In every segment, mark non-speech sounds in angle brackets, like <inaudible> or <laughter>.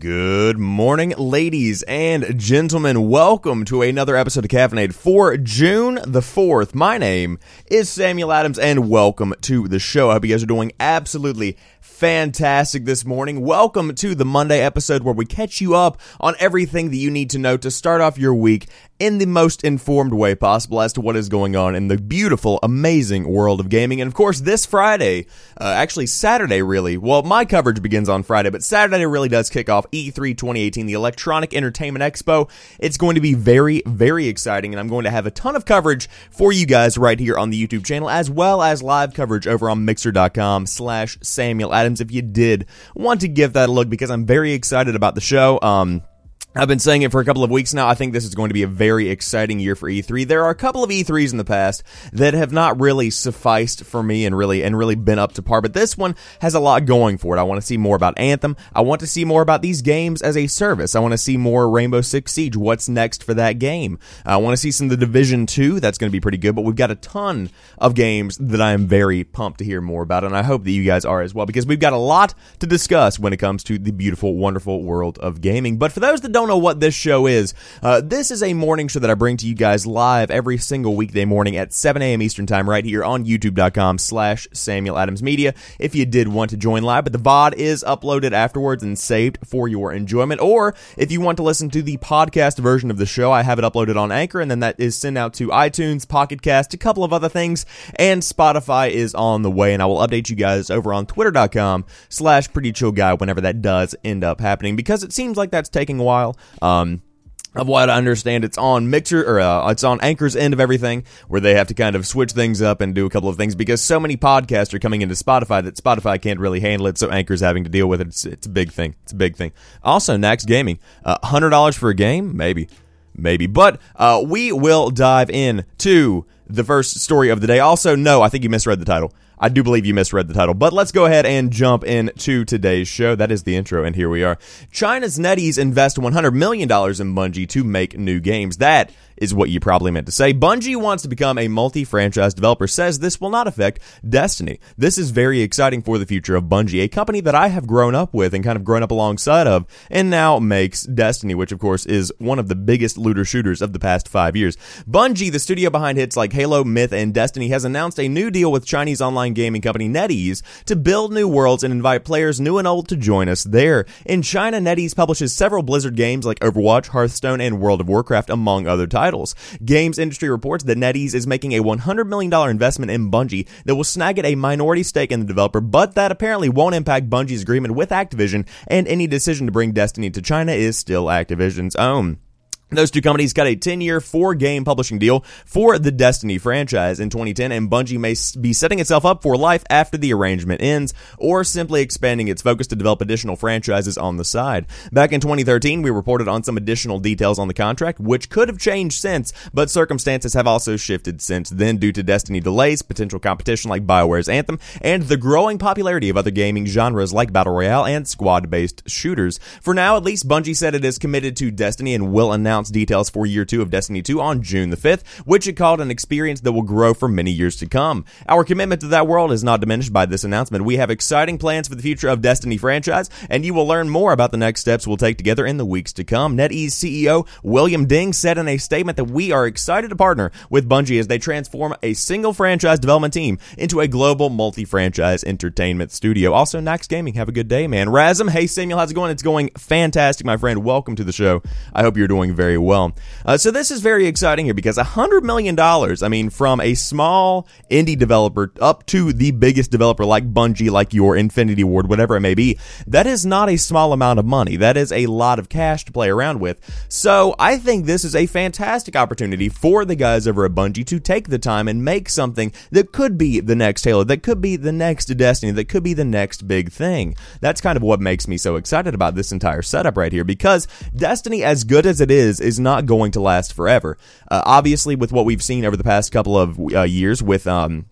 Good morning, ladies and gentlemen. Welcome to another episode of Caffeinated for June the 4th. My name is Samuel Adams, and welcome to the show. I hope you guys are doing absolutely fantastic this morning. Welcome to the Monday episode where we catch you up on everything that you need to know to start off your week in the most informed way possible as to what is going on in the beautiful, amazing world of gaming. And of course, this Friday, uh, actually Saturday, really. Well, my coverage begins on Friday, but Saturday really does kick off E3 2018, the Electronic Entertainment Expo. It's going to be very, very exciting, and I'm going to have a ton of coverage for you guys right here on the YouTube channel, as well as live coverage over on Mixer.com slash Samuel Adams. If you did want to give that a look, because I'm very excited about the show. Um, I've been saying it for a couple of weeks now. I think this is going to be a very exciting year for E3. There are a couple of E3s in the past that have not really sufficed for me and really and really been up to par, but this one has a lot going for it. I want to see more about Anthem. I want to see more about these games as a service. I want to see more Rainbow Six Siege. What's next for that game? I want to see some of the Division 2. That's going to be pretty good, but we've got a ton of games that I am very pumped to hear more about, and I hope that you guys are as well because we've got a lot to discuss when it comes to the beautiful, wonderful world of gaming. But for those that don't don't know what this show is, uh, this is a morning show that I bring to you guys live every single weekday morning at 7 a.m. Eastern Time right here on youtube.com slash Samuel Adams Media if you did want to join live. But the VOD is uploaded afterwards and saved for your enjoyment. Or if you want to listen to the podcast version of the show, I have it uploaded on Anchor and then that is sent out to iTunes, Pocket Cast, a couple of other things, and Spotify is on the way. And I will update you guys over on twitter.com slash pretty chill guy whenever that does end up happening because it seems like that's taking a while. Um, of what I understand, it's on Mixer or uh, it's on Anchor's end of everything, where they have to kind of switch things up and do a couple of things because so many podcasts are coming into Spotify that Spotify can't really handle it. So Anchor's having to deal with it. It's, it's a big thing. It's a big thing. Also, Nax Gaming, uh, hundred dollars for a game, maybe, maybe. But uh, we will dive in to the first story of the day. Also, no, I think you misread the title. I do believe you misread the title, but let's go ahead and jump into today's show. That is the intro, and here we are. China's NetEase invest $100 million in Bungie to make new games. That is what you probably meant to say. Bungie wants to become a multi-franchise developer, says this will not affect Destiny. This is very exciting for the future of Bungie, a company that I have grown up with and kind of grown up alongside of, and now makes Destiny, which of course is one of the biggest looter shooters of the past five years. Bungie, the studio behind hits like Halo, Myth, and Destiny, has announced a new deal with Chinese online gaming company NetEase to build new worlds and invite players new and old to join us there. In China, NetEase publishes several Blizzard games like Overwatch, Hearthstone, and World of Warcraft, among other titles titles. Games industry reports that NetEase is making a $100 million investment in Bungie that will snag it a minority stake in the developer, but that apparently won't impact Bungie's agreement with Activision, and any decision to bring Destiny to China is still Activision's own. Those two companies got a 10 year, four game publishing deal for the Destiny franchise in 2010, and Bungie may be setting itself up for life after the arrangement ends, or simply expanding its focus to develop additional franchises on the side. Back in 2013, we reported on some additional details on the contract, which could have changed since, but circumstances have also shifted since then due to Destiny delays, potential competition like BioWare's Anthem, and the growing popularity of other gaming genres like Battle Royale and squad based shooters. For now, at least, Bungie said it is committed to Destiny and will announce details for year two of Destiny 2 on June the 5th, which it called an experience that will grow for many years to come. Our commitment to that world is not diminished by this announcement. We have exciting plans for the future of Destiny franchise, and you will learn more about the next steps we'll take together in the weeks to come. NetEase CEO William Ding said in a statement that we are excited to partner with Bungie as they transform a single franchise development team into a global multi-franchise entertainment studio. Also, Nax Gaming, have a good day, man. Razum, hey Samuel, how's it going? It's going fantastic, my friend. Welcome to the show. I hope you're doing very very well. Uh, so this is very exciting here because $100 million, I mean, from a small indie developer up to the biggest developer like Bungie, like your Infinity Ward, whatever it may be, that is not a small amount of money. That is a lot of cash to play around with. So I think this is a fantastic opportunity for the guys over at Bungie to take the time and make something that could be the next Halo, that could be the next Destiny, that could be the next big thing. That's kind of what makes me so excited about this entire setup right here because Destiny, as good as it is, is not going to last forever. Uh, obviously, with what we've seen over the past couple of uh, years with um,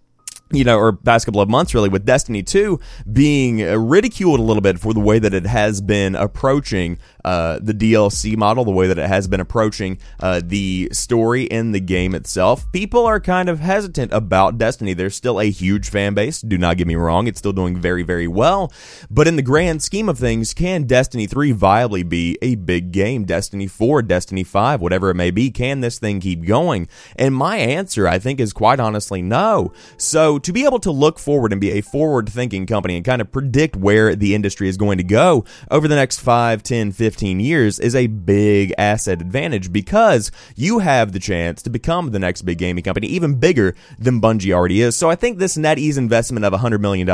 you know, or past couple of months really with Destiny 2 being ridiculed a little bit for the way that it has been approaching uh, the DLC model, the way that it has been approaching uh, the story in the game itself. People are kind of hesitant about Destiny. There's still a huge fan base. Do not get me wrong. It's still doing very, very well. But in the grand scheme of things, can Destiny 3 viably be a big game? Destiny 4, Destiny 5, whatever it may be, can this thing keep going? And my answer, I think, is quite honestly no. So to be able to look forward and be a forward thinking company and kind of predict where the industry is going to go over the next 5, 10, 15 years is a big asset advantage because you have the chance to become the next big gaming company, even bigger than Bungie already is. So I think this NetEase investment of $100 million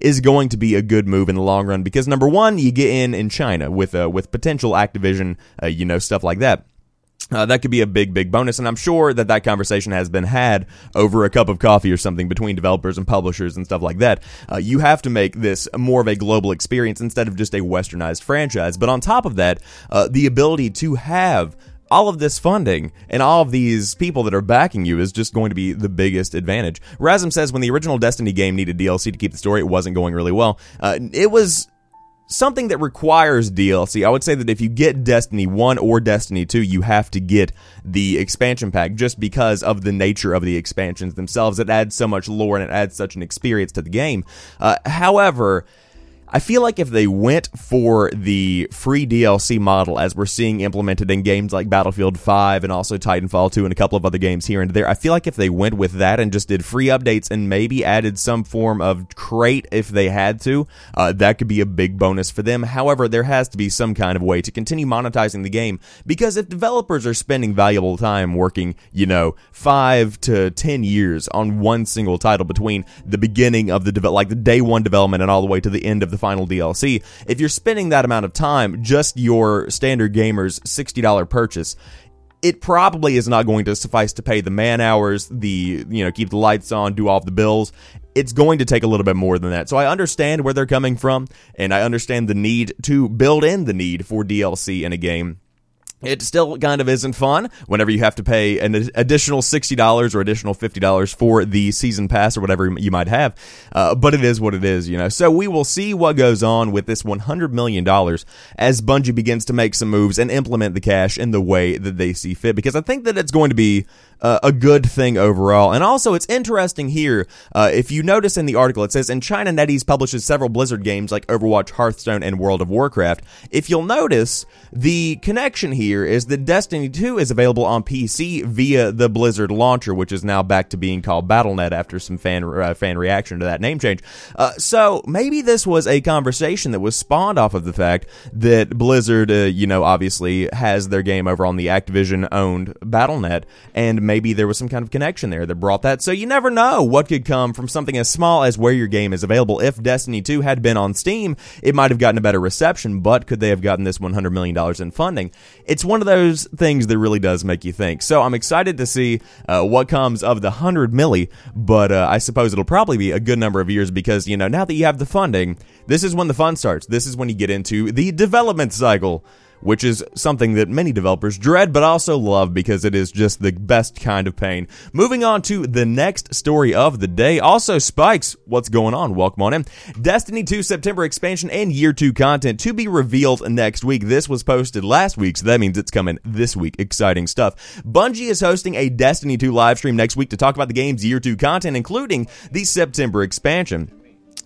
is going to be a good move in the long run because number one, you get in in China with, uh, with potential Activision, uh, you know, stuff like that. Uh, that could be a big, big bonus. And I'm sure that that conversation has been had over a cup of coffee or something between developers and publishers and stuff like that. Uh, you have to make this more of a global experience instead of just a westernized franchise. But on top of that, uh, the ability to have all of this funding and all of these people that are backing you is just going to be the biggest advantage. Razum says when the original Destiny game needed DLC to keep the story, it wasn't going really well. Uh, it was something that requires DLC. I would say that if you get Destiny 1 or Destiny 2, you have to get the expansion pack just because of the nature of the expansions themselves. It adds so much lore and it adds such an experience to the game. Uh, however, I feel like if they went for the free DLC model as we're seeing implemented in games like Battlefield 5 and also Titanfall 2 and a couple of other games here and there, I feel like if they went with that and just did free updates and maybe added some form of crate if they had to, uh, that could be a big bonus for them. However, there has to be some kind of way to continue monetizing the game because if developers are spending valuable time working, you know, five to ten years on one single title between the beginning of the, de- like the day one development and all the way to the end of the the final DLC. If you're spending that amount of time, just your standard gamer's $60 purchase, it probably is not going to suffice to pay the man hours, the, you know, keep the lights on, do all the bills. It's going to take a little bit more than that. So I understand where they're coming from, and I understand the need to build in the need for DLC in a game it still kind of isn't fun whenever you have to pay an additional $60 or additional $50 for the season pass or whatever you might have. Uh, but it is what it is, you know. So we will see what goes on with this $100 million as Bungie begins to make some moves and implement the cash in the way that they see fit. Because I think that it's going to be uh, a good thing overall. And also, it's interesting here. Uh, if you notice in the article, it says in China, NetEase publishes several Blizzard games like Overwatch, Hearthstone, and World of Warcraft. If you'll notice, the connection here is that Destiny 2 is available on PC via the Blizzard launcher, which is now back to being called BattleNet after some fan uh, fan reaction to that name change. Uh, so maybe this was a conversation that was spawned off of the fact that Blizzard, uh, you know, obviously has their game over on the Activision owned BattleNet and maybe there was some kind of connection there that brought that. So you never know what could come from something as small as where your game is available. If Destiny 2 had been on Steam, it might have gotten a better reception, but could they have gotten this $100 million in funding? It's one of those things that really does make you think. So I'm excited to see uh, what comes of the 100 milli, but uh, I suppose it'll probably be a good number of years because, you know, now that you have the funding, this is when the fun starts. This is when you get into the development cycle which is something that many developers dread but also love because it is just the best kind of pain. Moving on to the next story of the day. Also, Spikes, what's going on? Welcome on in. Destiny 2 September expansion and year 2 content to be revealed next week. This was posted last week, so that means it's coming this week. Exciting stuff. Bungie is hosting a Destiny 2 live stream next week to talk about the game's year 2 content, including the September expansion.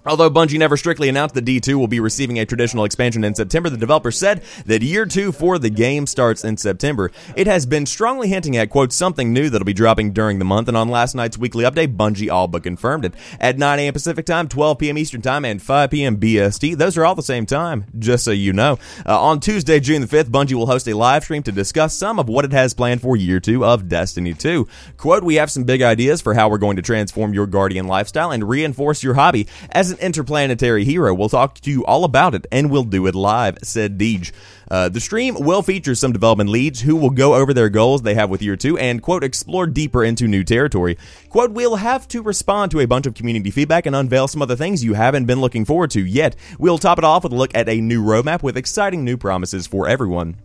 Although Bungie never strictly announced that D2 will be receiving a traditional expansion in September, the developer said that year two for the game starts in September. It has been strongly hinting at, quote, something new that'll be dropping during the month, and on last night's weekly update, Bungie all but confirmed it. At 9 a.m. Pacific time, 12 p.m. Eastern time, and 5 p.m. BST. Those are all the same time, just so you know. Uh, on Tuesday, June the 5th, Bungie will host a live stream to discuss some of what it has planned for year two of Destiny 2. Quote, we have some big ideas for how we're going to transform your Guardian lifestyle and reinforce your hobby as an interplanetary hero. We'll talk to you all about it, and we'll do it live, said Deej. Uh, the stream will feature some development leads who will go over their goals they have with year two and, quote, explore deeper into new territory. Quote, we'll have to respond to a bunch of community feedback and unveil some other things you haven't been looking forward to yet. We'll top it off with a look at a new roadmap with exciting new promises for everyone.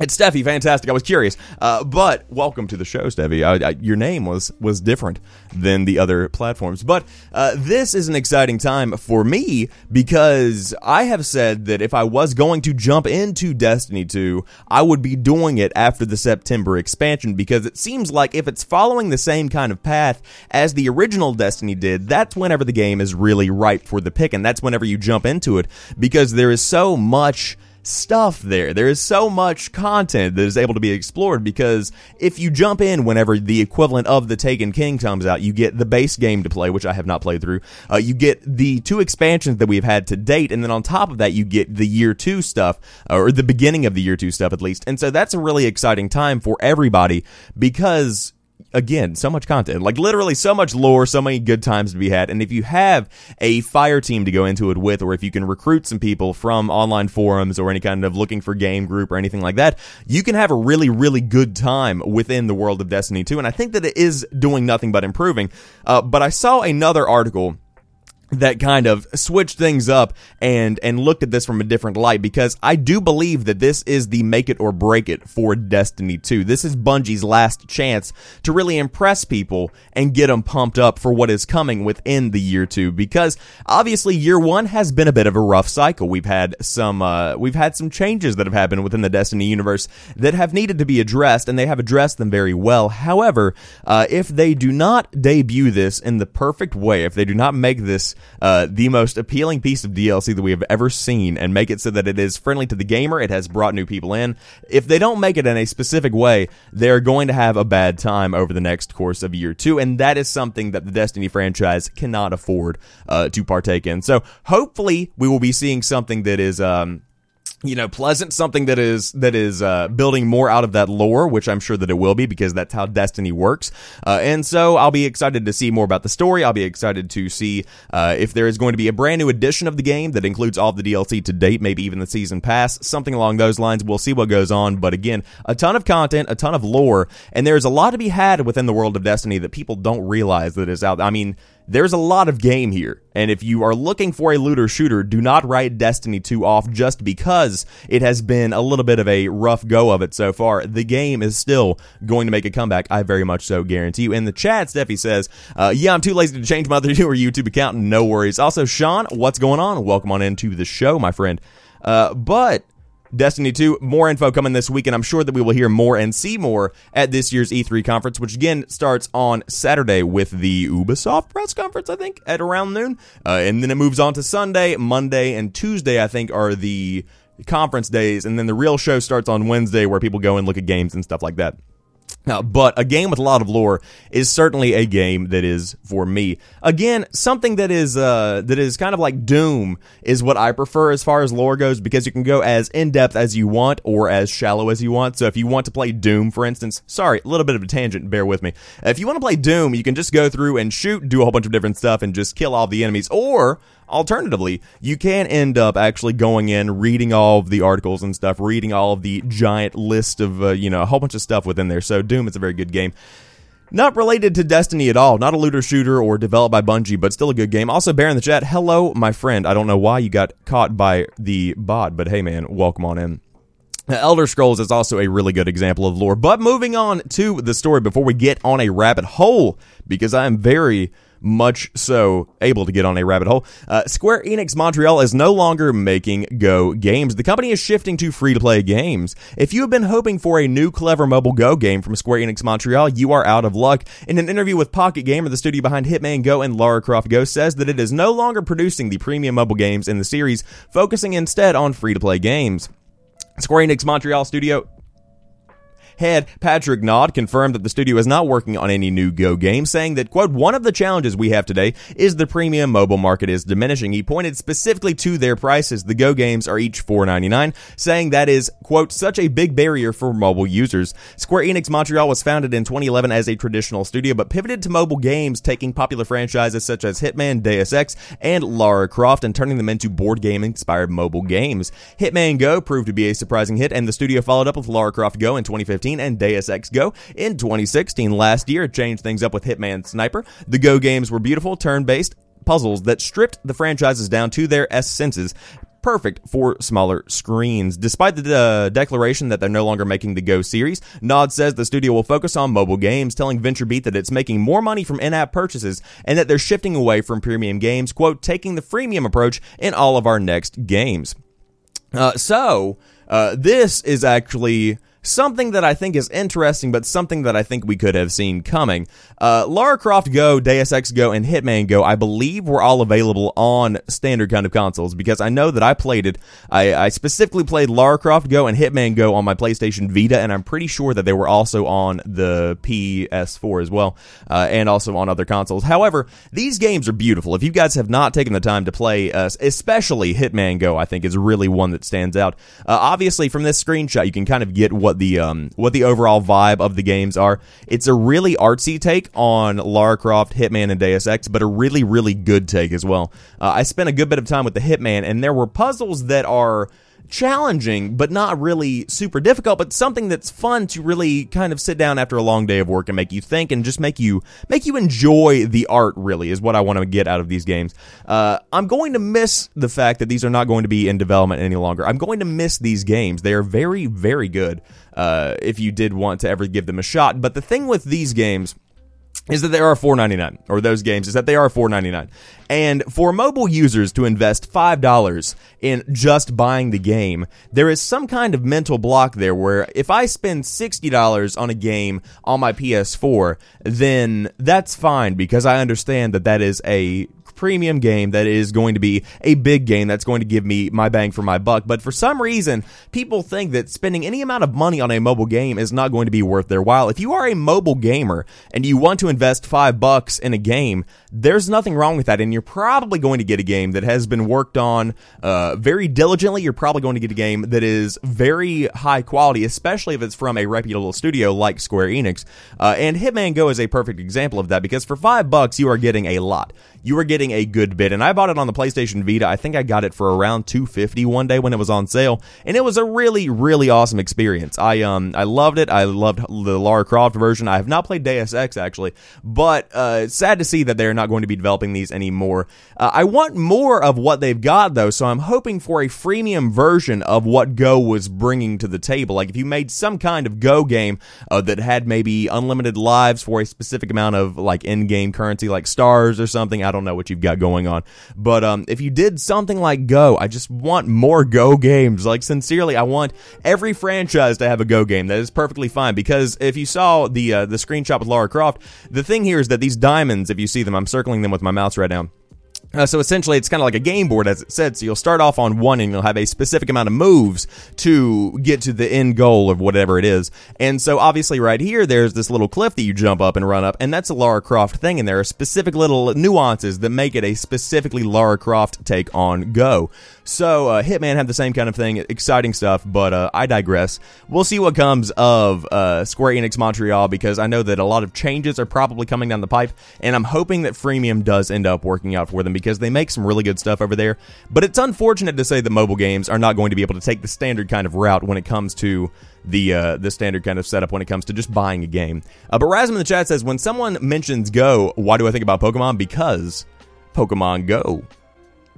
It's Steffi, fantastic. I was curious, uh, but welcome to the show, Steffi. I, I, your name was was different than the other platforms, but uh, this is an exciting time for me because I have said that if I was going to jump into Destiny 2, I would be doing it after the September expansion because it seems like if it's following the same kind of path as the original Destiny did, that's whenever the game is really ripe for the pick, and that's whenever you jump into it because there is so much stuff there. There is so much content that is able to be explored because if you jump in whenever the equivalent of the Taken King comes out, you get the base game to play, which I have not played through. Uh, you get the two expansions that we've had to date, and then on top of that, you get the year two stuff, or the beginning of the year two stuff at least. And so that's a really exciting time for everybody because again, so much content, like literally so much lore, so many good times to be had. And if you have a fire team to go into it with, or if you can recruit some people from online forums or any kind of looking for game group or anything like that, you can have a really, really good time within the world of Destiny 2. And I think that it is doing nothing but improving. Uh, but I saw another article that kind of switched things up and and looked at this from a different light because I do believe that this is the make it or break it for Destiny 2. This is Bungie's last chance to really impress people and get them pumped up for what is coming within the year 2 because obviously year 1 has been a bit of a rough cycle. We've had some uh, we've had some changes that have happened within the Destiny universe that have needed to be addressed and they have addressed them very well. However, uh, if they do not debut this in the perfect way, if they do not make this uh, the most appealing piece of DLC that we have ever seen and make it so that it is friendly to the gamer. It has brought new people in. If they don't make it in a specific way, they're going to have a bad time over the next course of year two. And that is something that the Destiny franchise cannot afford uh, to partake in. So hopefully we will be seeing something that is, um, you know, pleasant, something that is that is uh, building more out of that lore, which I'm sure that it will be because that's how Destiny works. Uh, and so I'll be excited to see more about the story. I'll be excited to see uh, if there is going to be a brand new edition of the game that includes all the DLC to date, maybe even the season pass, something along those lines. We'll see what goes on. But again, a ton of content, a ton of lore, and there's a lot to be had within the world of Destiny that people don't realize that is out. I mean there's a lot of game here. And if you are looking for a looter shooter, do not write Destiny 2 off just because it has been a little bit of a rough go of it so far. The game is still going to make a comeback. I very much so guarantee you. In the chat, Steffi says, uh, yeah, I'm too lazy to change my <laughs> other YouTube account. No worries. Also, Sean, what's going on? Welcome on into the show, my friend. Uh, but Destiny 2. More info coming this week, and I'm sure that we will hear more and see more at this year's E3 conference, which again starts on Saturday with the Ubisoft press conference, I think, at around noon. Uh, and then it moves on to Sunday, Monday, and Tuesday, I think, are the conference days. And then the real show starts on Wednesday, where people go and look at games and stuff like that. Uh, but a game with a lot of lore is certainly a game that is for me. Again, something that is uh, that is kind of like Doom is what I prefer as far as lore goes because you can go as in depth as you want or as shallow as you want. So if you want to play Doom, for instance, sorry, a little bit of a tangent, bear with me. If you want to play Doom, you can just go through and shoot, do a whole bunch of different stuff, and just kill all the enemies. Or Alternatively, you can end up actually going in, reading all of the articles and stuff, reading all of the giant list of, uh, you know, a whole bunch of stuff within there. So Doom is a very good game. Not related to Destiny at all. Not a looter shooter or developed by Bungie, but still a good game. Also, Bear in the chat. Hello, my friend. I don't know why you got caught by the bot, but hey, man, welcome on in. Elder Scrolls is also a really good example of lore. But moving on to the story before we get on a rabbit hole, because I am very much so able to get on a rabbit hole. Uh, Square Enix Montreal is no longer making Go games. The company is shifting to free to play games. If you have been hoping for a new clever mobile Go game from Square Enix Montreal, you are out of luck. In an interview with Pocket Gamer, the studio behind Hitman Go and Lara Croft Go says that it is no longer producing the premium mobile games in the series, focusing instead on free to play games. Square Enix Montreal studio Head Patrick Naud confirmed that the studio is not working on any new Go games, saying that, quote, one of the challenges we have today is the premium mobile market is diminishing. He pointed specifically to their prices. The Go games are each $4.99, saying that is, quote, such a big barrier for mobile users. Square Enix Montreal was founded in 2011 as a traditional studio, but pivoted to mobile games, taking popular franchises such as Hitman, Deus Ex, and Lara Croft and turning them into board game inspired mobile games. Hitman Go proved to be a surprising hit, and the studio followed up with Lara Croft Go in 2015 2015 and Deus Ex Go in 2016. Last year, it changed things up with Hitman Sniper. The Go games were beautiful, turn based puzzles that stripped the franchises down to their essences perfect for smaller screens. Despite the uh, declaration that they're no longer making the Go series, Naud says the studio will focus on mobile games, telling VentureBeat that it's making more money from in-app purchases and that they're shifting away from premium games, quote, taking the freemium approach in all of our next games. Uh, so, uh, this is actually something that I think is interesting, but something that I think we could have seen coming. Uh, Lara Croft Go, Deus Ex Go, and Hitman Go, I believe, were all available on standard kind of consoles because I know that I played it. I, I specifically played Lara Croft Go and Hitman Go on my PlayStation Vita, and I'm pretty sure that they were also on the PS4 as well, uh, and also on other consoles. However, these games are beautiful. If you guys have not taken the time to play, uh, especially Hitman Go, I think is really one that stands out. Uh, obviously, from this screenshot, you can kind of get what what the um, what the overall vibe of the games are. It's a really artsy take on Lara Croft, Hitman, and Deus Ex, but a really really good take as well. Uh, I spent a good bit of time with the Hitman, and there were puzzles that are challenging, but not really super difficult, but something that's fun to really kind of sit down after a long day of work and make you think and just make you make you enjoy the art. Really, is what I want to get out of these games. Uh, I'm going to miss the fact that these are not going to be in development any longer. I'm going to miss these games. They are very, very good. Uh, if you did want to ever give them a shot, but the thing with these games is that they are 4.99 or those games is that they are 4.99 and for mobile users to invest $5 in just buying the game there is some kind of mental block there where if i spend $60 on a game on my ps4 then that's fine because i understand that that is a premium game that is going to be a big game that's going to give me my bang for my buck. But for some reason, people think that spending any amount of money on a mobile game is not going to be worth their while. If you are a mobile gamer and you want to invest five bucks in a game, there's nothing wrong with that. And you're probably going to get a game that has been worked on uh, very diligently. You're probably going to get a game that is very high quality, especially if it's from a reputable studio like Square Enix. Uh, and Hitman Go is a perfect example of that because for five bucks, you are getting a lot. You were getting a good bit. And I bought it on the PlayStation Vita. I think I got it for around 250 one day when it was on sale, and it was a really really awesome experience. I um I loved it. I loved the Lara Croft version. I have not played Deus Ex actually, but uh, sad to see that they're not going to be developing these anymore. Uh, I want more of what they've got though, so I'm hoping for a freemium version of what Go was bringing to the table. Like if you made some kind of Go game uh, that had maybe unlimited lives for a specific amount of like in-game currency, like stars or something. I don't know what you've got going on. But um, if you did something like Go, I just want more Go games. Like sincerely, I want every franchise to have a Go game. That is perfectly fine because if you saw the uh, the screenshot with Lara Croft, the thing here is that these diamonds, if you see them, I'm circling them with my mouse right now uh, so essentially, it's kind of like a game board, as it said. So you'll start off on one, and you'll have a specific amount of moves to get to the end goal of whatever it is. And so, obviously, right here, there's this little cliff that you jump up and run up, and that's a Lara Croft thing. And there are specific little nuances that make it a specifically Lara Croft take on Go. So uh, Hitman had the same kind of thing, exciting stuff. But uh, I digress. We'll see what comes of uh, Square Enix Montreal because I know that a lot of changes are probably coming down the pipe, and I'm hoping that freemium does end up working out for them because they make some really good stuff over there. But it's unfortunate to say that mobile games are not going to be able to take the standard kind of route when it comes to the uh, the standard kind of setup when it comes to just buying a game. Uh, but Rasm in the chat says when someone mentions Go, why do I think about Pokemon? Because Pokemon Go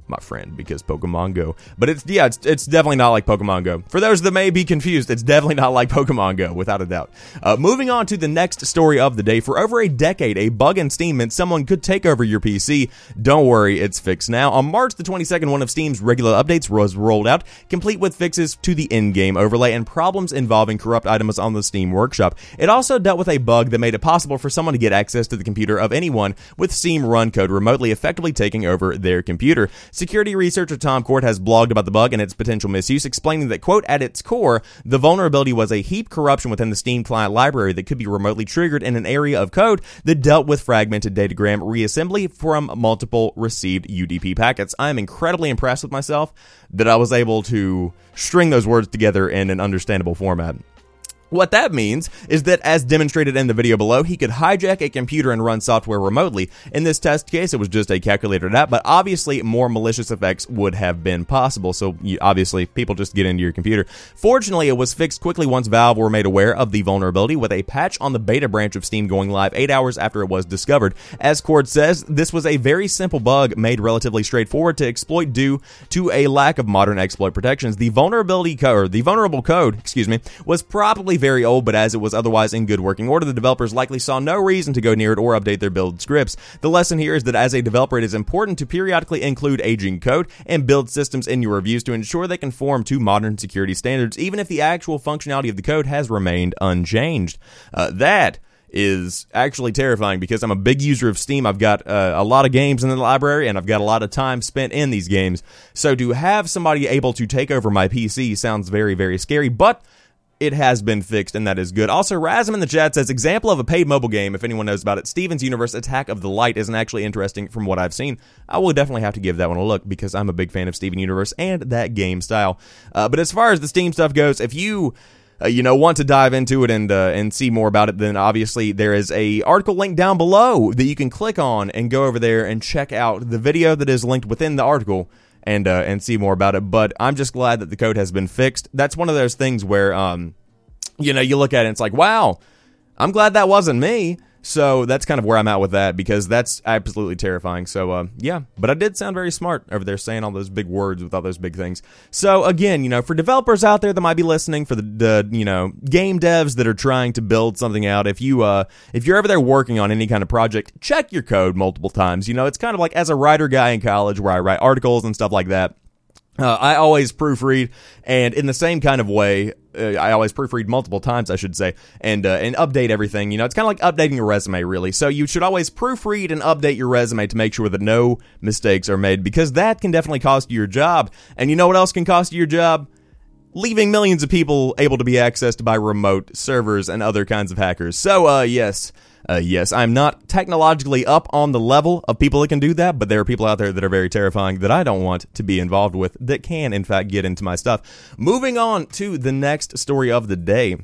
my friend, because Pokemon Go. But it's yeah, it's, it's definitely not like Pokemon Go. For those that may be confused, it's definitely not like <laughs> Pokemon Go, without a doubt. Uh, moving on to the next story of the day. For over a decade, a bug in Steam meant someone could take over your PC. Don't worry, it's fixed now. On March the 22nd, one of Steam's regular updates was rolled out, complete with fixes to the in-game overlay and problems involving corrupt items on the Steam Workshop. It also dealt with a bug that made it possible for someone to get access to the computer of anyone with Steam run code remotely, effectively taking over their computer. Security researcher Tom Court has blogged about the bug and its potential misuse, explaining that, quote, at its core, the vulnerability was a heap corruption within the Steam client library that could be remotely triggered in an area of code that dealt with fragmented datagram reassembly from multiple received UDP packets. I am incredibly impressed with myself that I was able to string those words together in an understandable format. What that means is that, as demonstrated in the video below, he could hijack a computer and run software remotely. In this test case, it was just a calculated app, but obviously more malicious effects would have been possible. So you, obviously, people just get into your computer. Fortunately, it was fixed quickly once Valve were made aware of the vulnerability, with a patch on the beta branch of Steam going live eight hours after it was discovered. As Court says, this was a very simple bug made relatively straightforward to exploit due to a lack of modern exploit protections. The vulnerability code, the vulnerable code, excuse me, was probably very old, but as it was otherwise in good working order, the developers likely saw no reason to go near it or update their build scripts. The lesson here is that as a developer, it is important to periodically include aging code and build systems in your reviews to ensure they conform to modern security standards, even if the actual functionality of the code has remained unchanged. Uh, that is actually terrifying because I'm a big user of Steam. I've got uh, a lot of games in the library and I've got a lot of time spent in these games. So to have somebody able to take over my PC sounds very, very scary, but it has been fixed, and that is good. Also, Rasm in the chat says, example of a paid mobile game, if anyone knows about it. Steven's Universe Attack of the Light isn't actually interesting from what I've seen. I will definitely have to give that one a look because I'm a big fan of Steven Universe and that game style. Uh, but as far as the Steam stuff goes, if you uh, you know want to dive into it and uh, and see more about it, then obviously there is a article link down below that you can click on and go over there and check out the video that is linked within the article and uh, and see more about it. But I'm just glad that the code has been fixed. That's one of those things where um, you know you look at it, and it's like, wow, I'm glad that wasn't me. So that's kind of where I'm at with that because that's absolutely terrifying. So uh, yeah, but I did sound very smart over there saying all those big words with all those big things. So again, you know, for developers out there that might be listening, for the, the you know game devs that are trying to build something out, if you uh if you're ever there working on any kind of project, check your code multiple times. You know, it's kind of like as a writer guy in college where I write articles and stuff like that. Uh, I always proofread, and in the same kind of way, uh, I always proofread multiple times, I should say, and uh, and update everything. You know, it's kind of like updating your resume, really. So you should always proofread and update your resume to make sure that no mistakes are made, because that can definitely cost you your job. And you know what else can cost you your job? Leaving millions of people able to be accessed by remote servers and other kinds of hackers. So, uh, yes. Uh, yes, I'm not technologically up on the level of people that can do that, but there are people out there that are very terrifying that I don't want to be involved with that can, in fact, get into my stuff. Moving on to the next story of the day.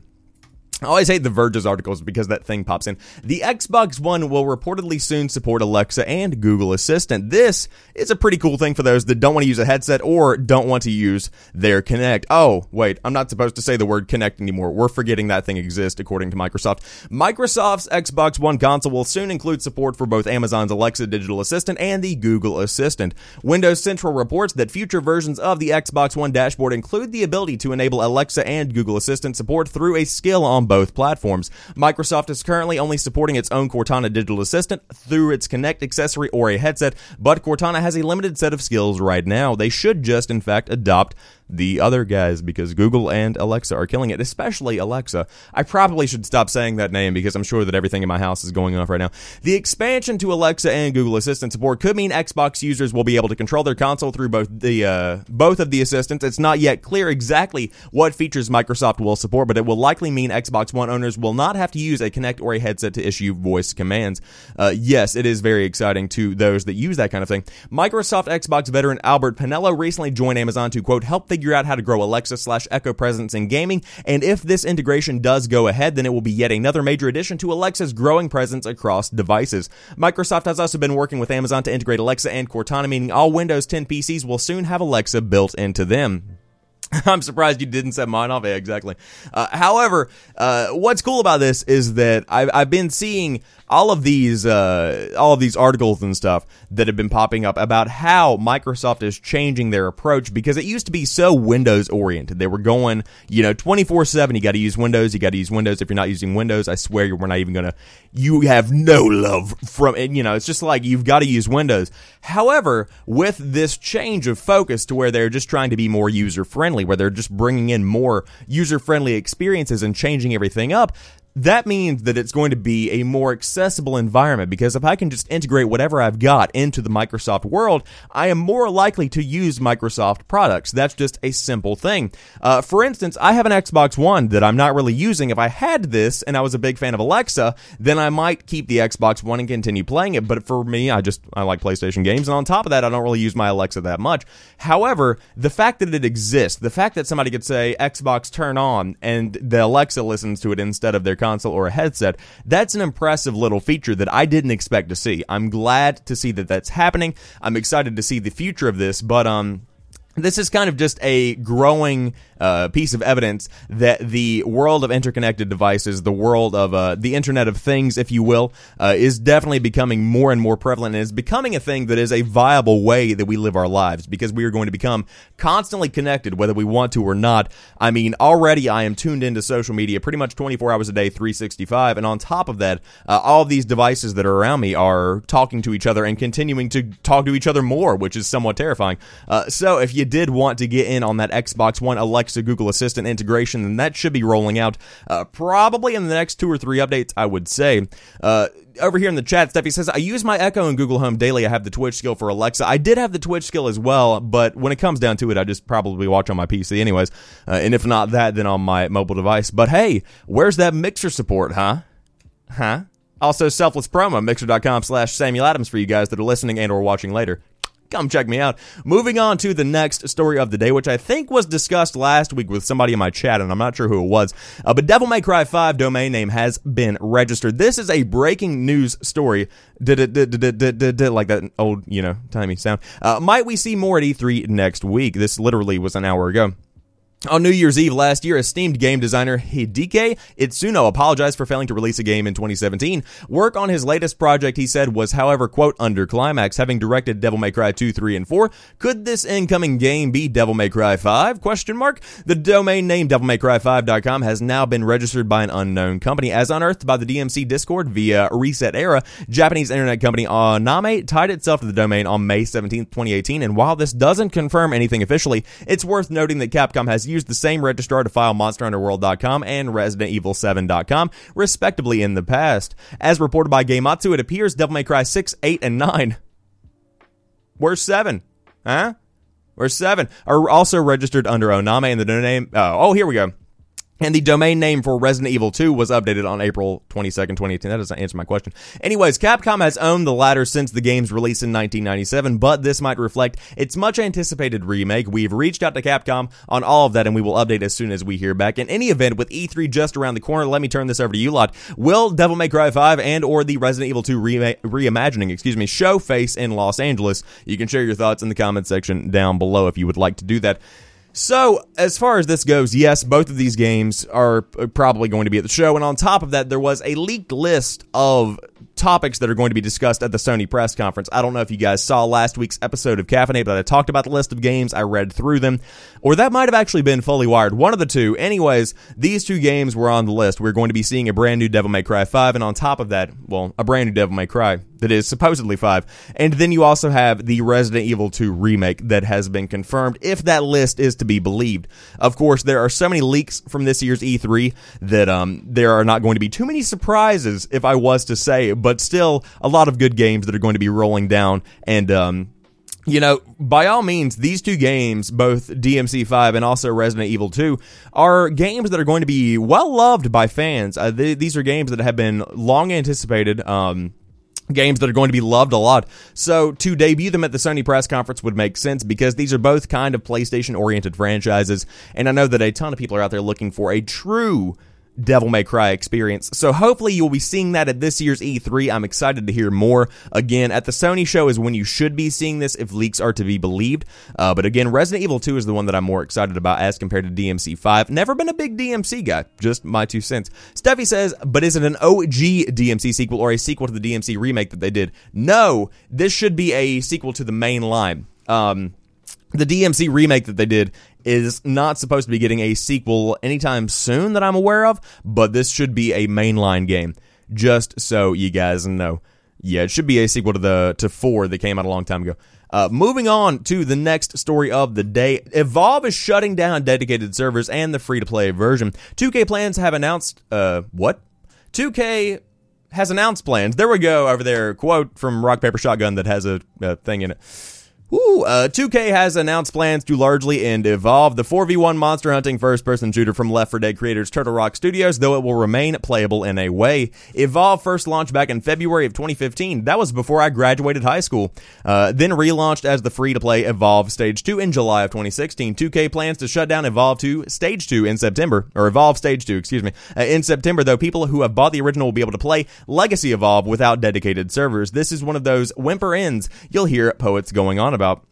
I always hate the Verge's articles because that thing pops in. The Xbox One will reportedly soon support Alexa and Google Assistant. This is a pretty cool thing for those that don't want to use a headset or don't want to use their Kinect. Oh, wait, I'm not supposed to say the word Kinect anymore. We're forgetting that thing exists according to Microsoft. Microsoft's Xbox One console will soon include support for both Amazon's Alexa digital assistant and the Google Assistant. Windows Central reports that future versions of the Xbox One dashboard include the ability to enable Alexa and Google Assistant support through a skill on both platforms. Microsoft is currently only supporting its own Cortana digital assistant through its Kinect accessory or a headset, but Cortana has a limited set of skills right now. They should just, in fact, adopt the other guys because Google and Alexa are killing it, especially Alexa. I probably should stop saying that name because I'm sure that everything in my house is going off right now. The expansion to Alexa and Google Assistant support could mean Xbox users will be able to control their console through both the uh, both of the assistants. It's not yet clear exactly what features Microsoft will support, but it will likely mean Xbox One owners will not have to use a Kinect or a headset to issue voice commands. Uh, yes, it is very exciting to those that use that kind of thing. Microsoft Xbox veteran Albert Penello recently joined Amazon to quote help figure out how to grow Alexa slash Echo presence in gaming. And if this integration does go ahead, then it will be yet another major addition to Alexa's growing presence across devices. Microsoft has also been working with Amazon to integrate Alexa and Cortana, meaning all Windows 10 PCs will soon have Alexa built into them. <laughs> I'm surprised you didn't set mine off. Yeah, exactly. Uh, however, uh, what's cool about this is that I've, I've been seeing all of these uh, all of these articles and stuff that have been popping up about how Microsoft is changing their approach because it used to be so Windows oriented. They were going, you know, 24/7 you got to use Windows, you got to use Windows. If you're not using Windows, I swear we're not even going to you have no love from it, you know, it's just like you've got to use Windows. However, with this change of focus to where they're just trying to be more user friendly, where they're just bringing in more user friendly experiences and changing everything up, that means that it's going to be a more accessible environment because if I can just integrate whatever I've got into the Microsoft world, I am more likely to use Microsoft products. That's just a simple thing. Uh, for instance, I have an Xbox One that I'm not really using. If I had this and I was a big fan of Alexa, then I might keep the Xbox One and continue playing it. But for me, I just, I like PlayStation games. And on top of that, I don't really use my Alexa that much. However, the fact that it exists, the fact that somebody could say Xbox turn on and the Alexa listens to it instead of their console or a headset, that's an impressive little feature that I didn't expect to see. I'm glad to see that that's happening. I'm excited to see the future of this, but um this is kind of just a growing uh, piece of evidence that the world of interconnected devices, the world of uh, the Internet of Things, if you will, uh, is definitely becoming more and more prevalent and is becoming a thing that is a viable way that we live our lives because we are going to become constantly connected, whether we want to or not. I mean, already I am tuned into social media pretty much 24 hours a day, 365. And on top of that, uh, all of these devices that are around me are talking to each other and continuing to talk to each other more, which is somewhat terrifying. Uh, so if you did want to get in on that Xbox One Alexa Google Assistant integration, then that should be rolling out uh, probably in the next two or three updates, I would say. Uh, over here in the chat, Steffi says, I use my Echo and Google Home daily. I have the Twitch skill for Alexa. I did have the Twitch skill as well, but when it comes down to it, I just probably watch on my PC anyways. Uh, and if not that, then on my mobile device. But hey, where's that Mixer support, huh? Huh? Also, selfless promo, mixer.com slash Samuel Adams for you guys that are listening and or watching later come check me out. Moving on to the next story of the day, which I think was discussed last week with somebody in my chat, and I'm not sure who it was. Uh, but Devil May Cry 5 domain name has been registered. This is a breaking news story. Did it, like that old, you know, timey sound. Uh, might we see more at E3 next week? This literally was an hour ago. On New Year's Eve last year, esteemed game designer Hideki Itsuno apologized for failing to release a game in 2017. Work on his latest project, he said, was however, quote, under climax, having directed Devil May Cry 2, 3, and 4. Could this incoming game be Devil May Cry 5? Question mark. The domain name devilmaycry5.com has now been registered by an unknown company. As unearthed by the DMC Discord via Reset Era. Japanese internet company Onamae tied itself to the domain on May 17, 2018. And while this doesn't confirm anything officially, it's worth noting that Capcom has used the same registrar to file MonsterHunterWorld.com and ResidentEvil7.com, respectively, in the past. As reported by Gematsu, it appears Devil May Cry 6, 8, and 9. Where's 7? Huh? Where's 7? Are also registered under Onamae and the name. Oh, oh, here we go. And the domain name for Resident Evil 2 was updated on April 22nd, 2018. That doesn't answer my question. Anyways, Capcom has owned the latter since the game's release in 1997, but this might reflect its much anticipated remake. We've reached out to Capcom on all of that and we will update as soon as we hear back. In any event, with E3 just around the corner, let me turn this over to you lot. Will Devil May Cry 5 and or the Resident Evil 2 re- reimagining, excuse me, show face in Los Angeles? You can share your thoughts in the comment section down below if you would like to do that. So, as far as this goes, yes, both of these games are probably going to be at the show. And on top of that, there was a leaked list of topics that are going to be discussed at the Sony press conference. I don't know if you guys saw last week's episode of Caffeinate, but I talked about the list of games. I read through them, or that might have actually been fully wired. One of the two. Anyways, these two games were on the list. We're going to be seeing a brand new Devil May Cry 5, and on top of that, well, a brand new Devil May Cry that is supposedly 5. And then you also have the Resident Evil 2 remake that has been confirmed, if that list is to be believed. Of course, there are so many leaks from this year's E3 that um, there are not going to be too many surprises, if I was to say, but still a lot of good games that are going to be rolling down. And, um, you know, by all means, these two games, both DMC 5 and also Resident Evil 2, are games that are going to be well loved by fans. Uh, th- these are games that have been long anticipated. Um, games that are going to be loved a lot. So to debut them at the Sony press conference would make sense because these are both kind of PlayStation oriented franchises. And I know that a ton of people are out there looking for a true Devil May Cry experience. So hopefully you'll be seeing that at this year's E3. I'm excited to hear more. Again, at the Sony show is when you should be seeing this if leaks are to be believed. Uh, but again, Resident Evil 2 is the one that I'm more excited about as compared to DMC 5. Never been a big DMC guy, just my two cents. Steffi says, but is it an OG DMC sequel or a sequel to the DMC remake that they did? No, this should be a sequel to the main line. Um, the DMC remake that they did is not supposed to be getting a sequel anytime soon that I'm aware of, but this should be a mainline game. Just so you guys know. Yeah, it should be a sequel to the to 4 that came out a long time ago. Uh, moving on to the next story of the day. Evolve is shutting down dedicated servers and the free to play version. 2K plans have announced, uh, what? 2K has announced plans. There we go over there. Quote from Rock Paper Shotgun that has a, a thing in it. Ooh, uh, 2K has announced plans to largely end Evolve, the 4v1 monster hunting first person shooter from Left 4 Dead creators Turtle Rock Studios, though it will remain playable in a way. Evolve first launched back in February of 2015. That was before I graduated high school. Uh, then relaunched as the free to play Evolve Stage 2 in July of 2016. 2K plans to shut down Evolve 2 Stage 2 in September, or Evolve Stage 2, excuse me, uh, in September, though people who have bought the original will be able to play Legacy Evolve without dedicated servers. This is one of those whimper ends you'll hear poets going on about about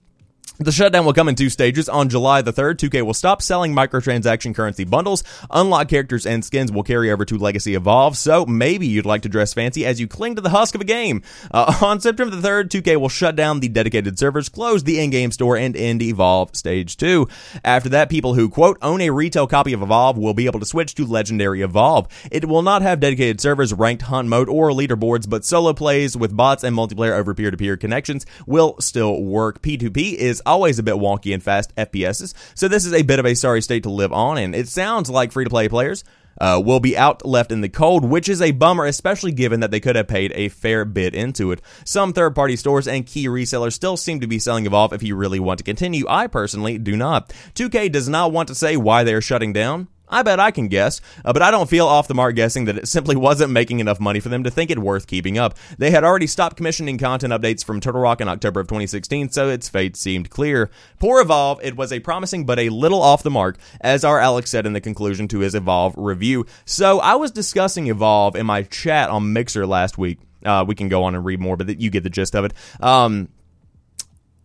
the shutdown will come in two stages. On July the 3rd, 2K will stop selling microtransaction currency bundles. Unlocked characters and skins will carry over to Legacy Evolve, so maybe you'd like to dress fancy as you cling to the husk of a game. Uh, on September the 3rd, 2K will shut down the dedicated servers, close the in-game store, and end Evolve Stage 2. After that, people who, quote, own a retail copy of Evolve will be able to switch to Legendary Evolve. It will not have dedicated servers, ranked hunt mode, or leaderboards, but solo plays with bots and multiplayer over peer-to-peer connections will still work. P2P is always a bit wonky in fast FPSs, so this is a bit of a sorry state to live on, and it sounds like free to play players uh, will be out left in the cold, which is a bummer, especially given that they could have paid a fair bit into it. Some third party stores and key resellers still seem to be selling Evolve if you really want to continue. I personally do not. 2K does not want to say why they are shutting down. I bet I can guess, uh, but I don't feel off the mark guessing that it simply wasn't making enough money for them to think it worth keeping up. They had already stopped commissioning content updates from Turtle Rock in October of 2016, so its fate seemed clear. Poor Evolve, it was a promising but a little off the mark, as our Alex said in the conclusion to his Evolve review. So I was discussing Evolve in my chat on Mixer last week. Uh, we can go on and read more, but you get the gist of it. Um,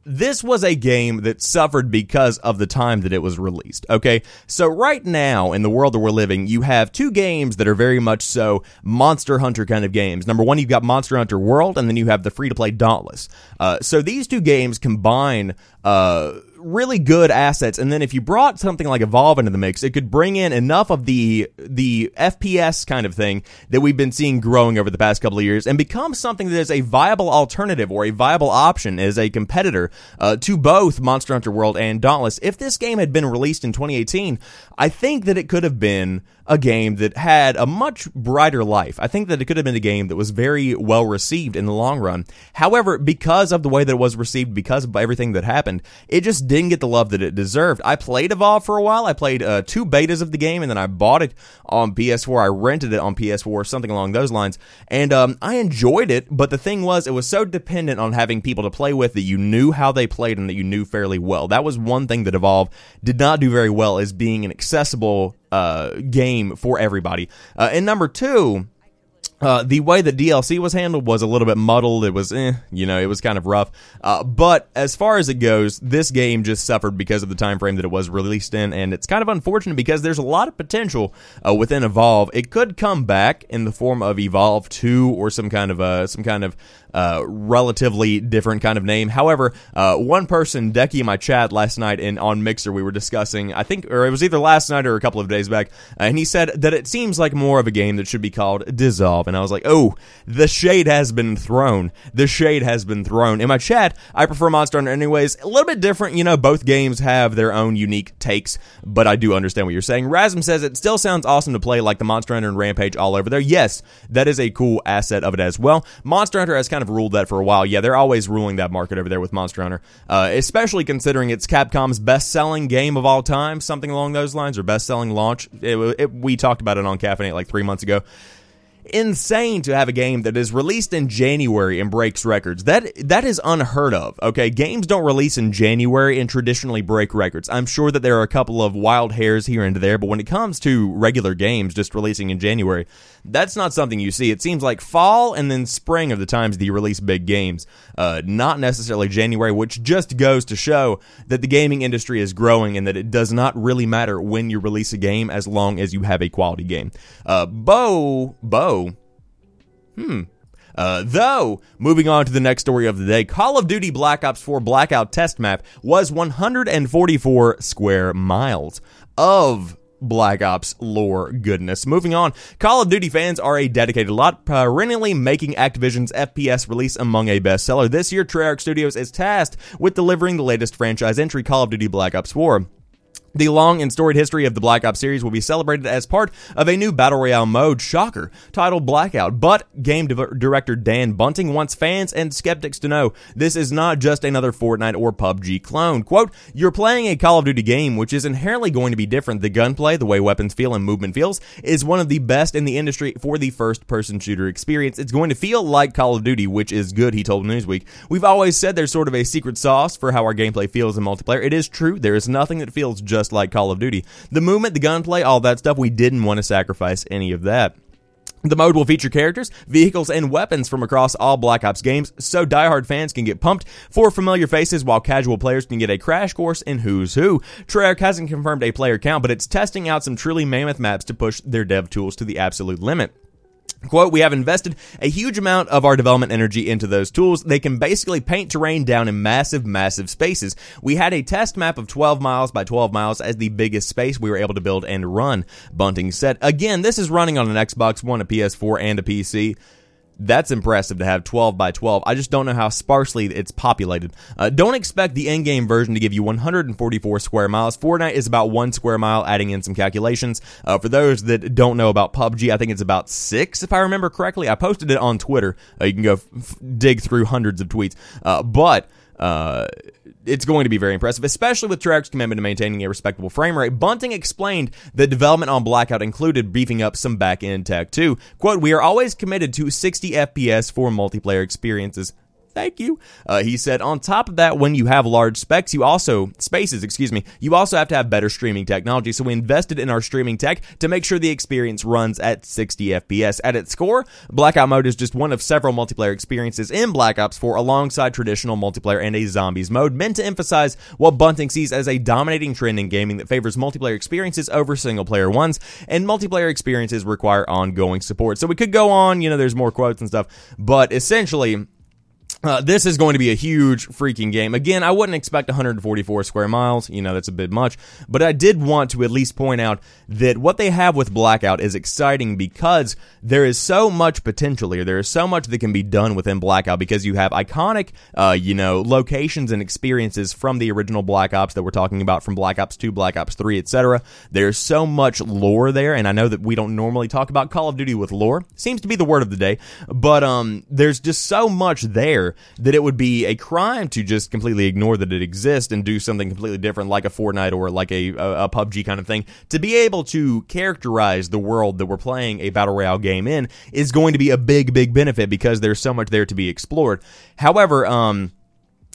this was a game that suffered because of the time that it was released. Okay. So right now in the world that we're living, you have two games that are very much so Monster Hunter kind of games. Number one, you've got Monster Hunter World, and then you have the free to play Dauntless. Uh, so these two games combine, uh, really good assets. And then if you brought something like Evolve into the mix, it could bring in enough of the the FPS kind of thing that we've been seeing growing over the past couple of years and become something that is a viable alternative or a viable option as a competitor uh, to both Monster Hunter World and Dauntless. If this game had been released in 2018, I think that it could have been a game that had a much brighter life. I think that it could have been a game that was very well received in the long run. However, because of the way that it was received, because of everything that happened, it just didn't get the love that it deserved. I played Evolve for a while. I played uh, two betas of the game, and then I bought it on PS4. I rented it on PS4, something along those lines, and um, I enjoyed it. But the thing was, it was so dependent on having people to play with that you knew how they played and that you knew fairly well. That was one thing that Evolve did not do very well, is being an accessible uh, game for everybody. Uh, and number two, uh, the way that DLC was handled was a little bit muddled. It was, eh, you know, it was kind of rough. Uh, but as far as it goes, this game just suffered because of the time frame that it was released in, and it's kind of unfortunate because there's a lot of potential uh, within Evolve. It could come back in the form of Evolve Two or some kind of uh, some kind of uh, relatively different kind of name. However, uh, one person, Decky, in my chat last night in on Mixer, we were discussing, I think, or it was either last night or a couple of days back, and he said that it seems like more of a game that should be called Dissolve. And I was like, oh, the shade has been thrown. The shade has been thrown. In my chat, I prefer Monster Hunter anyways. A little bit different, you know, both games have their own unique takes, but I do understand what you're saying. Rasm says it still sounds awesome to play like the Monster Hunter and Rampage all over there. Yes, that is a cool asset of it as well. Monster Hunter has kind of ruled that for a while. Yeah, they're always ruling that market over there with Monster Hunter, uh, especially considering it's Capcom's best-selling game of all time, something along those lines, or best-selling launch. It, it, we talked about it on Caffeinate like three months ago insane to have a game that is released in January and breaks records. That that is unheard of. Okay, games don't release in January and traditionally break records. I'm sure that there are a couple of wild hairs here and there, but when it comes to regular games just releasing in January, that's not something you see. It seems like fall and then spring are the times that you release big games, uh, not necessarily January, which just goes to show that the gaming industry is growing and that it does not really matter when you release a game as long as you have a quality game. Uh, Bo, Bo, hmm. Uh, though, moving on to the next story of the day, Call of Duty Black Ops 4 Blackout test map was 144 square miles of Black Ops lore goodness. Moving on, Call of Duty fans are a dedicated lot, perennially making Activision's FPS release among a bestseller. This year, Treyarch Studios is tasked with delivering the latest franchise entry, Call of Duty Black Ops 4. The long and storied history of the Black Ops series will be celebrated as part of a new Battle Royale mode, Shocker, titled Blackout. But game di- director Dan Bunting wants fans and skeptics to know this is not just another Fortnite or PUBG clone. Quote, You're playing a Call of Duty game, which is inherently going to be different. The gunplay, the way weapons feel and movement feels, is one of the best in the industry for the first person shooter experience. It's going to feel like Call of Duty, which is good, he told Newsweek. We've always said there's sort of a secret sauce for how our gameplay feels in multiplayer. It is true. There is nothing that feels just just like Call of Duty. The movement, the gunplay, all that stuff, we didn't want to sacrifice any of that. The mode will feature characters, vehicles, and weapons from across all Black Ops games, so diehard fans can get pumped for familiar faces while casual players can get a crash course in who's who. Treyarch hasn't confirmed a player count, but it's testing out some truly mammoth maps to push their dev tools to the absolute limit. Quote, we have invested a huge amount of our development energy into those tools. They can basically paint terrain down in massive, massive spaces. We had a test map of 12 miles by 12 miles as the biggest space we were able to build and run, Bunting said. Again, this is running on an Xbox One, a PS4, and a PC that's impressive to have 12 by 12. I just don't know how sparsely it's populated. Uh, don't expect the in-game version to give you 144 square miles. Fortnite is about one square mile, adding in some calculations. Uh, for those that don't know about PUBG, I think it's about six, if I remember correctly. I posted it on Twitter. Uh, you can go f- dig through hundreds of tweets. Uh, but uh, it's going to be very impressive, especially with Treyarch's commitment to maintaining a respectable frame rate. Bunting explained that development on Blackout included beefing up some back end tech too. Quote, we are always committed to 60 FPS for multiplayer experiences. Thank you. Uh, he said, on top of that, when you have large specs, you also, spaces, excuse me, you also have to have better streaming technology. So we invested in our streaming tech to make sure the experience runs at 60 FPS. At its core, Blackout mode is just one of several multiplayer experiences in Black Ops 4 alongside traditional multiplayer and a zombies mode, meant to emphasize what Bunting sees as a dominating trend in gaming that favors multiplayer experiences over single player ones, and multiplayer experiences require ongoing support. So we could go on, you know, there's more quotes and stuff, but essentially, uh, this is going to be a huge freaking game. Again, I wouldn't expect 144 square miles. You know, that's a bit much. But I did want to at least point out that what they have with Blackout is exciting because there is so much potential here. There is so much that can be done within Blackout because you have iconic, uh, you know, locations and experiences from the original Black Ops that we're talking about from Black Ops 2, Black Ops 3, etc. There's so much lore there, and I know that we don't normally talk about Call of Duty with lore. Seems to be the word of the day. But um, there's just so much there that it would be a crime to just completely ignore that it exists and do something completely different, like a Fortnite or like a, a, a PUBG kind of thing. To be able to characterize the world that we're playing a battle royale game in is going to be a big, big benefit because there's so much there to be explored. However, um,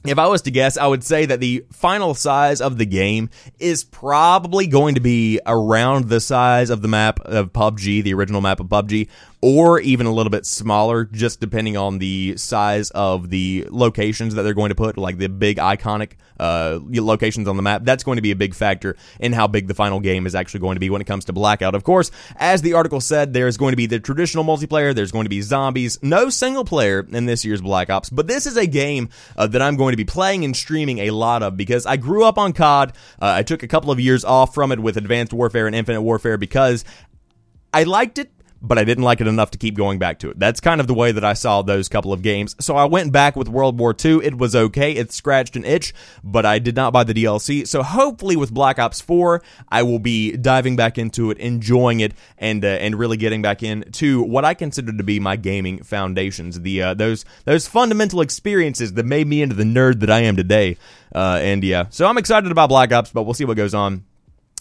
if I was to guess, I would say that the final size of the game is probably going to be around the size of the map of PUBG, the original map of PUBG, or even a little bit smaller, just depending on the size of the locations that they're going to put, like the big iconic uh, locations on the map. That's going to be a big factor in how big the final game is actually going to be when it comes to Blackout. Of course, as the article said, there's going to be the traditional multiplayer, there's going to be zombies, no single player in this year's Black Ops, but this is a game uh, that I'm going to be playing and streaming a lot of because I grew up on COD. Uh, I took a couple of years off from it with Advanced Warfare and Infinite Warfare because I liked it but I didn't like it enough to keep going back to it. That's kind of the way that I saw those couple of games. So I went back with World War II. It was okay. It scratched an itch, but I did not buy the DLC. So hopefully with Black Ops 4, I will be diving back into it, enjoying it, and uh, and really getting back into what I consider to be my gaming foundations. The uh, those those fundamental experiences that made me into the nerd that I am today. Uh, and yeah, so I'm excited about Black Ops, but we'll see what goes on.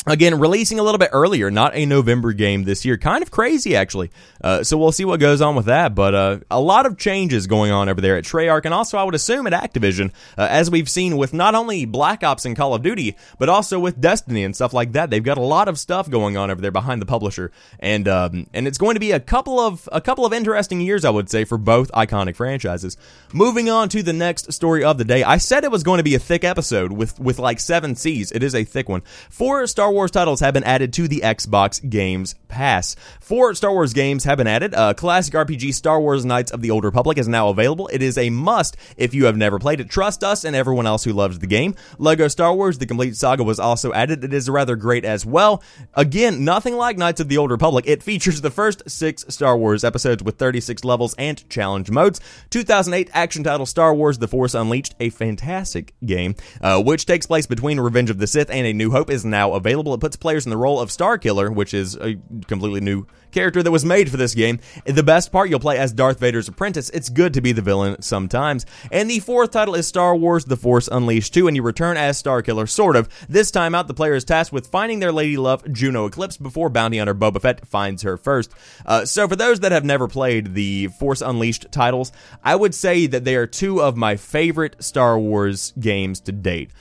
Again, releasing a little bit earlier, not a November game this year. Kind of crazy, actually. Uh, so we'll see what goes on with that. But uh, a lot of changes going on over there at Treyarch, and also I would assume at Activision, uh, as we've seen with not only Black Ops and Call of Duty, but also with Destiny and stuff like that. They've got a lot of stuff going on over there behind the publisher, and um, and it's going to be a couple of a couple of interesting years, I would say, for both iconic franchises. Moving on to the next story of the day, I said it was going to be a thick episode with with like seven C's. It is a thick one. Four Star Wars Wars titles have been added to the Xbox Games Pass. Four Star Wars games have been added. Uh, classic RPG Star Wars Knights of the Old Republic is now available. It is a must if you have never played it. Trust us and everyone else who loves the game. Lego Star Wars The Complete Saga was also added. It is rather great as well. Again, nothing like Knights of the Old Republic. It features the first six Star Wars episodes with 36 levels and challenge modes. 2008 action title Star Wars The Force Unleashed, a fantastic game, uh, which takes place between Revenge of the Sith and A New Hope, is now available available. It puts players in the role of Starkiller, which is a completely new character that was made for this game. The best part, you'll play as Darth Vader's apprentice. It's good to be the villain sometimes. And the fourth title is Star Wars The Force Unleashed 2, and you return as Starkiller, sort of. This time out, the player is tasked with finding their lady love, Juno Eclipse, before bounty hunter Boba Fett finds her first. Uh, so, for those that have never played the Force Unleashed titles, I would say that they are two of my favorite Star Wars games to date.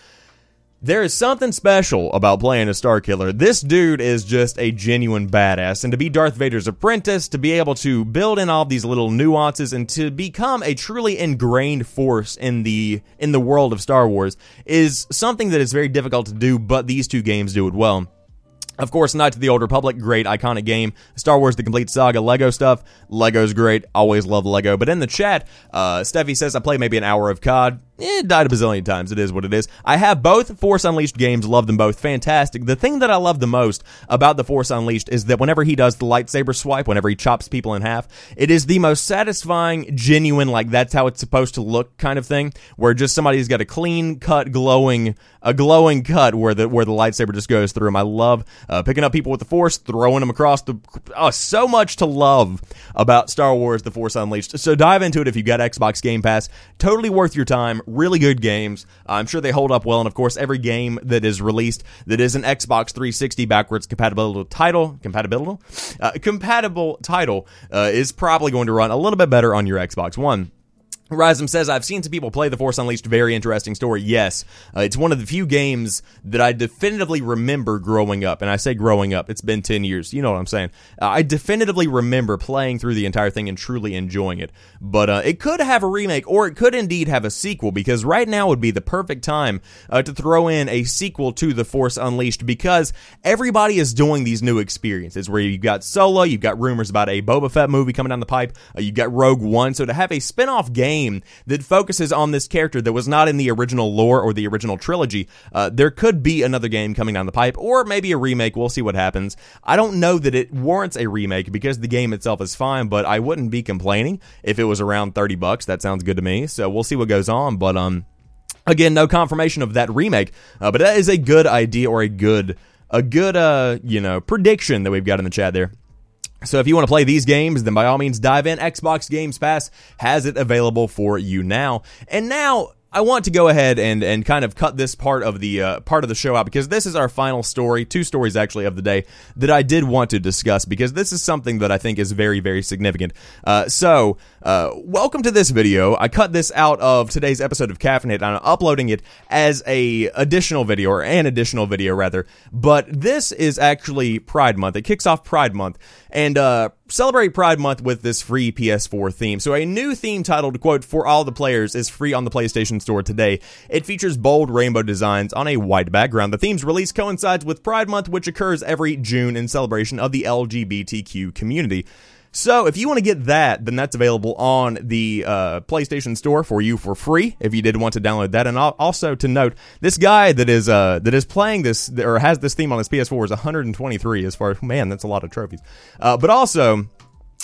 There is something special about playing a Starkiller. This dude is just a genuine badass, and to be Darth Vader's apprentice, to be able to build in all these little nuances, and to become a truly ingrained force in the in the world of Star Wars is something that is very difficult to do. But these two games do it well. Of course, Knights of the Old Republic, great iconic game. Star Wars: The Complete Saga, Lego stuff. Lego's great. Always love Lego. But in the chat, uh, Steffi says I play maybe an hour of COD. It died a bazillion times. It is what it is. I have both Force Unleashed games. Love them both. Fantastic. The thing that I love the most about the Force Unleashed is that whenever he does the lightsaber swipe, whenever he chops people in half, it is the most satisfying, genuine, like that's how it's supposed to look kind of thing. Where just somebody's got a clean cut, glowing, a glowing cut where the where the lightsaber just goes through him. I love uh, picking up people with the Force, throwing them across the. Oh, so much to love about Star Wars: The Force Unleashed. So dive into it if you've got Xbox Game Pass. Totally worth your time really good games. Uh, I'm sure they hold up well, and of course, every game that is released that is an Xbox 360 backwards compatible title, compatible, uh, compatible title, uh, is probably going to run a little bit better on your Xbox One. Risem says, I've seen some people play The Force Unleashed. Very interesting story. Yes. Uh, it's one of the few games that I definitively remember growing up. And I say growing up, it's been 10 years. You know what I'm saying? Uh, I definitively remember playing through the entire thing and truly enjoying it. But uh, it could have a remake, or it could indeed have a sequel, because right now would be the perfect time uh, to throw in a sequel to The Force Unleashed, because everybody is doing these new experiences where you've got Solo, you've got rumors about a Boba Fett movie coming down the pipe, uh, you've got Rogue One. So to have a spin off game, game that focuses on this character that was not in the original lore or the original trilogy. Uh, there could be another game coming down the pipe, or maybe a remake. We'll see what happens. I don't know that it warrants a remake because the game itself is fine, but I wouldn't be complaining if it was around 30 bucks. That sounds good to me. So we'll see what goes on, but um again, no confirmation of that remake, uh, but that is a good idea or a good a good uh you know prediction that we've got in the chat there. So if you want to play these games, then by all means dive in. Xbox Games Pass has it available for you now. And now I want to go ahead and and kind of cut this part of the uh, part of the show out because this is our final story, two stories actually of the day that I did want to discuss because this is something that I think is very very significant. Uh, so uh, welcome to this video. I cut this out of today's episode of Caffeinate. And I'm uploading it as a additional video or an additional video rather. But this is actually Pride Month. It kicks off Pride Month and uh, celebrate Pride Month with this free PS4 theme. So, a new theme titled, quote, For All the Players is free on the PlayStation Store today. It features bold rainbow designs on a white background. The theme's release coincides with Pride Month, which occurs every June in celebration of the LGBTQ community. So if you want to get that, then that's available on the uh, PlayStation Store for you for free. If you did want to download that, and also to note, this guy that is uh, that is playing this or has this theme on his PS4 is 123. As far as man, that's a lot of trophies. Uh, but also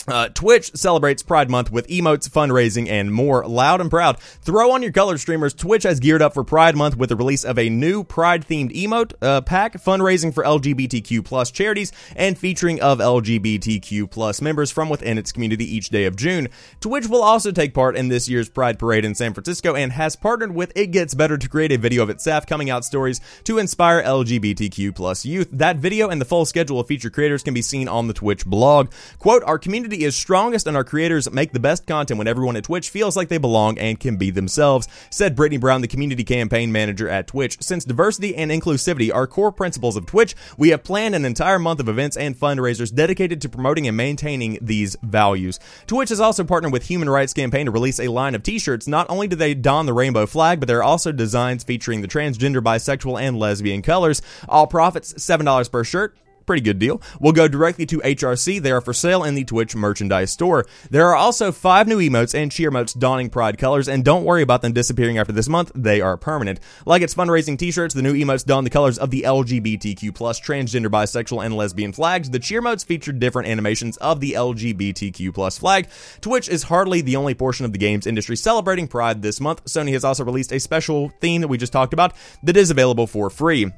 uh, Twitch celebrates Pride Month with emotes, fundraising, and more. Loud and proud. Throw on your color streamers. Twitch has geared up for Pride Month with the release of a new Pride themed emote uh, pack, fundraising for LGBTQ plus charities, and featuring of LGBTQ plus members from within its community each day of June. Twitch will also take part in this year's Pride Parade in San Francisco and has partnered with It Gets Better to create a video of its staff coming out stories to inspire LGBTQ plus youth. That video and the full schedule of feature creators can be seen on the Twitch blog. Quote, our community community is strongest and our creators make the best content when everyone at Twitch feels like they belong and can be themselves, said Brittany Brown, the community campaign manager at Twitch. Since diversity and inclusivity are core principles of Twitch, we have planned an entire month of events and fundraisers dedicated to promoting and maintaining these values. Twitch has also partnered with Human Rights Campaign to release a line of t-shirts. Not only do they don the rainbow flag, but there are also designs featuring the transgender, bisexual, and lesbian colors. All profits $7 per shirt pretty good deal, We'll go directly to HRC. They are for sale in the Twitch merchandise store. There are also five new emotes and cheer emotes donning Pride colors, and don't worry about them disappearing after this month. They are permanent. Like its fundraising t-shirts, the new emotes don the colors of the LGBTQ plus transgender, bisexual, and lesbian flags. The cheer emotes feature different animations of the LGBTQ plus flag. Twitch is hardly the only portion of the games industry celebrating Pride this month. Sony has also released a special theme that we just talked about that is available for free.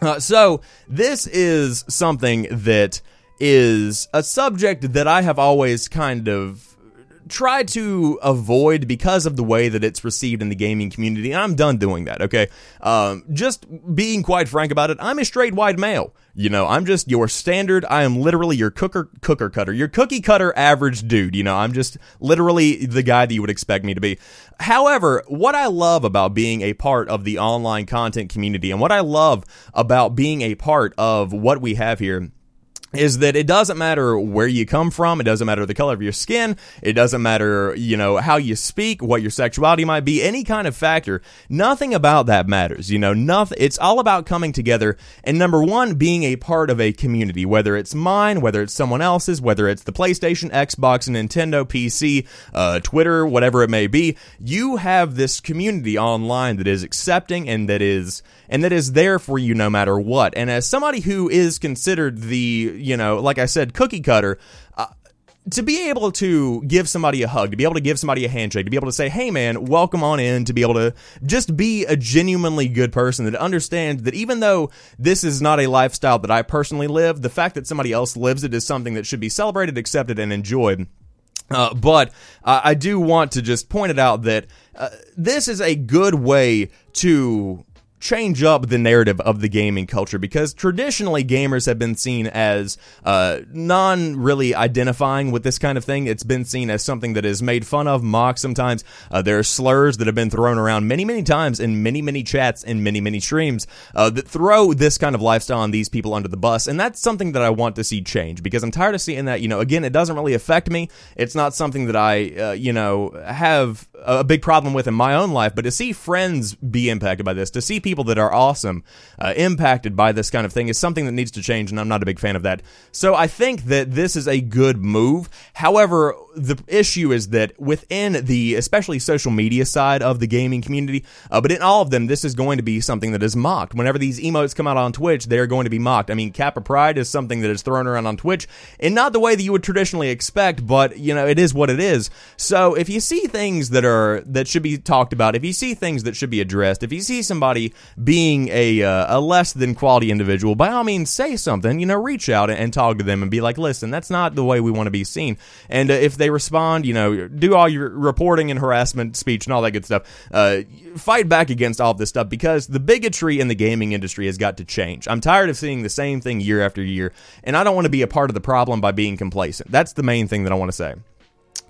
Uh, so this is something that is a subject that I have always kind of tried to avoid because of the way that it's received in the gaming community. I'm done doing that, okay? Um, just being quite frank about it, I'm a straight white male. You know, I'm just your standard. I am literally your cooker cooker cutter, your cookie cutter average dude. You know, I'm just literally the guy that you would expect me to be. However, what I love about being a part of the online content community and what I love about being a part of what we have here is that it doesn't matter where you come from, it doesn't matter the color of your skin, it doesn't matter, you know, how you speak, what your sexuality might be, any kind of factor. Nothing about that matters, you know, nothing. It's all about coming together and number one, being a part of a community, whether it's mine, whether it's someone else's, whether it's the PlayStation, Xbox, Nintendo, PC, uh, Twitter, whatever it may be. You have this community online that is accepting and that is and that is there for you no matter what. And as somebody who is considered the, you know, like I said, cookie cutter, uh, to be able to give somebody a hug, to be able to give somebody a handshake, to be able to say, hey man, welcome on in, to be able to just be a genuinely good person that understands that even though this is not a lifestyle that I personally live, the fact that somebody else lives it is something that should be celebrated, accepted, and enjoyed. Uh, but uh, I do want to just point it out that uh, this is a good way to change up the narrative of the gaming culture because traditionally gamers have been seen as uh, non really identifying with this kind of thing. It's been seen as something that is made fun of, mocked sometimes. Uh, there are slurs that have been thrown around many, many times in many, many chats and many, many streams uh, that throw this kind of lifestyle and these people under the bus. And that's something that I want to see change because I'm tired of seeing that. You know, again, it doesn't really affect me. It's not something that I, uh, you know, have a big problem with in my own life, but to see friends be impacted by this, to see people that are awesome uh, impacted by this kind of thing is something that needs to change, and I'm not a big fan of that. So I think that this is a good move. However, the issue is that within the especially social media side of the gaming community, uh, but in all of them, this is going to be something that is mocked. Whenever these emotes come out on Twitch, they're going to be mocked. I mean, KappaPride is something that is thrown around on Twitch in not the way that you would traditionally expect, but you know, it is what it is. So if you see things that are that should be talked about, if you see things that should be addressed, if you see somebody being a uh, a less than quality individual, by all means, say something. You know, reach out and talk to them and be like, listen, that's not the way we want to be seen. And uh, if they respond, you know, do all your reporting and harassment speech and all that good stuff. Uh, fight back against all this stuff because the bigotry in the gaming industry has got to change. I'm tired of seeing the same thing year after year, and I don't want to be a part of the problem by being complacent. That's the main thing that I want to say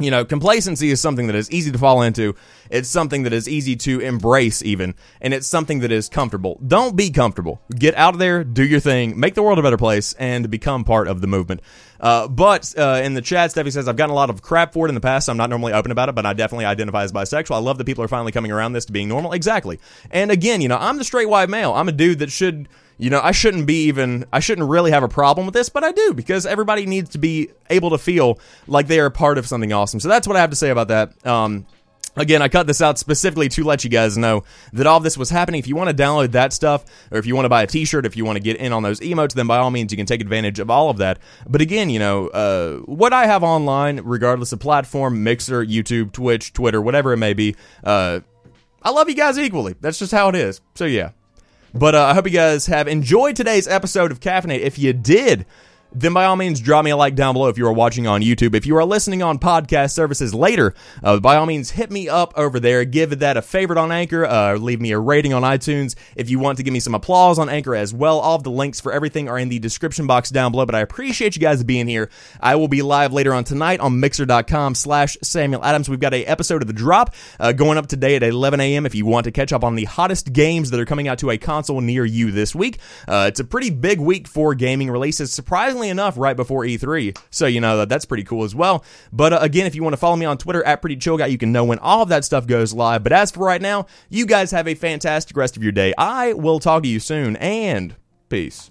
you know, complacency is something that is easy to fall into. It's something that is easy to embrace, even, and it's something that is comfortable. Don't be comfortable. Get out of there, do your thing, make the world a better place, and become part of the movement. Uh, but uh, in the chat, Steffi says, I've gotten a lot of crap for it in the past. I'm not normally open about it, but I definitely identify as bisexual. I love that people are finally coming around this to being normal. Exactly. And again, you know, I'm the straight white male. I'm a dude that should you know, I shouldn't be even, I shouldn't really have a problem with this, but I do because everybody needs to be able to feel like they are part of something awesome. So that's what I have to say about that. Um, Again, I cut this out specifically to let you guys know that all this was happening. If you want to download that stuff, or if you want to buy a t-shirt, if you want to get in on those emotes, then by all means, you can take advantage of all of that. But again, you know, uh, what I have online, regardless of platform, Mixer, YouTube, Twitch, Twitter, whatever it may be, uh, I love you guys equally. That's just how it is. So yeah. But uh, I hope you guys have enjoyed today's episode of Caffeinate. If you did, then by all means drop me a like down below if you are watching on YouTube. If you are listening on podcast services later, uh, by all means hit me up over there. Give that a favorite on Anchor. Uh, leave me a rating on iTunes. If you want to give me some applause on Anchor as well, all of the links for everything are in the description box down below. But I appreciate you guys being here. I will be live later on tonight on Mixer.com slash Samuel Adams. We've got a episode of The Drop uh, going up today at 11 a.m. If you want to catch up on the hottest games that are coming out to a console near you this week, uh, it's a pretty big week for gaming releases. Surprisingly surprisingly enough, right before E3. So, you know, that, that's pretty cool as well. But uh, again, if you want to follow me on Twitter at Pretty Chill Guy, you can know when all of that stuff goes live. But as for right now, you guys have a fantastic rest of your day. I will talk to you soon, and peace.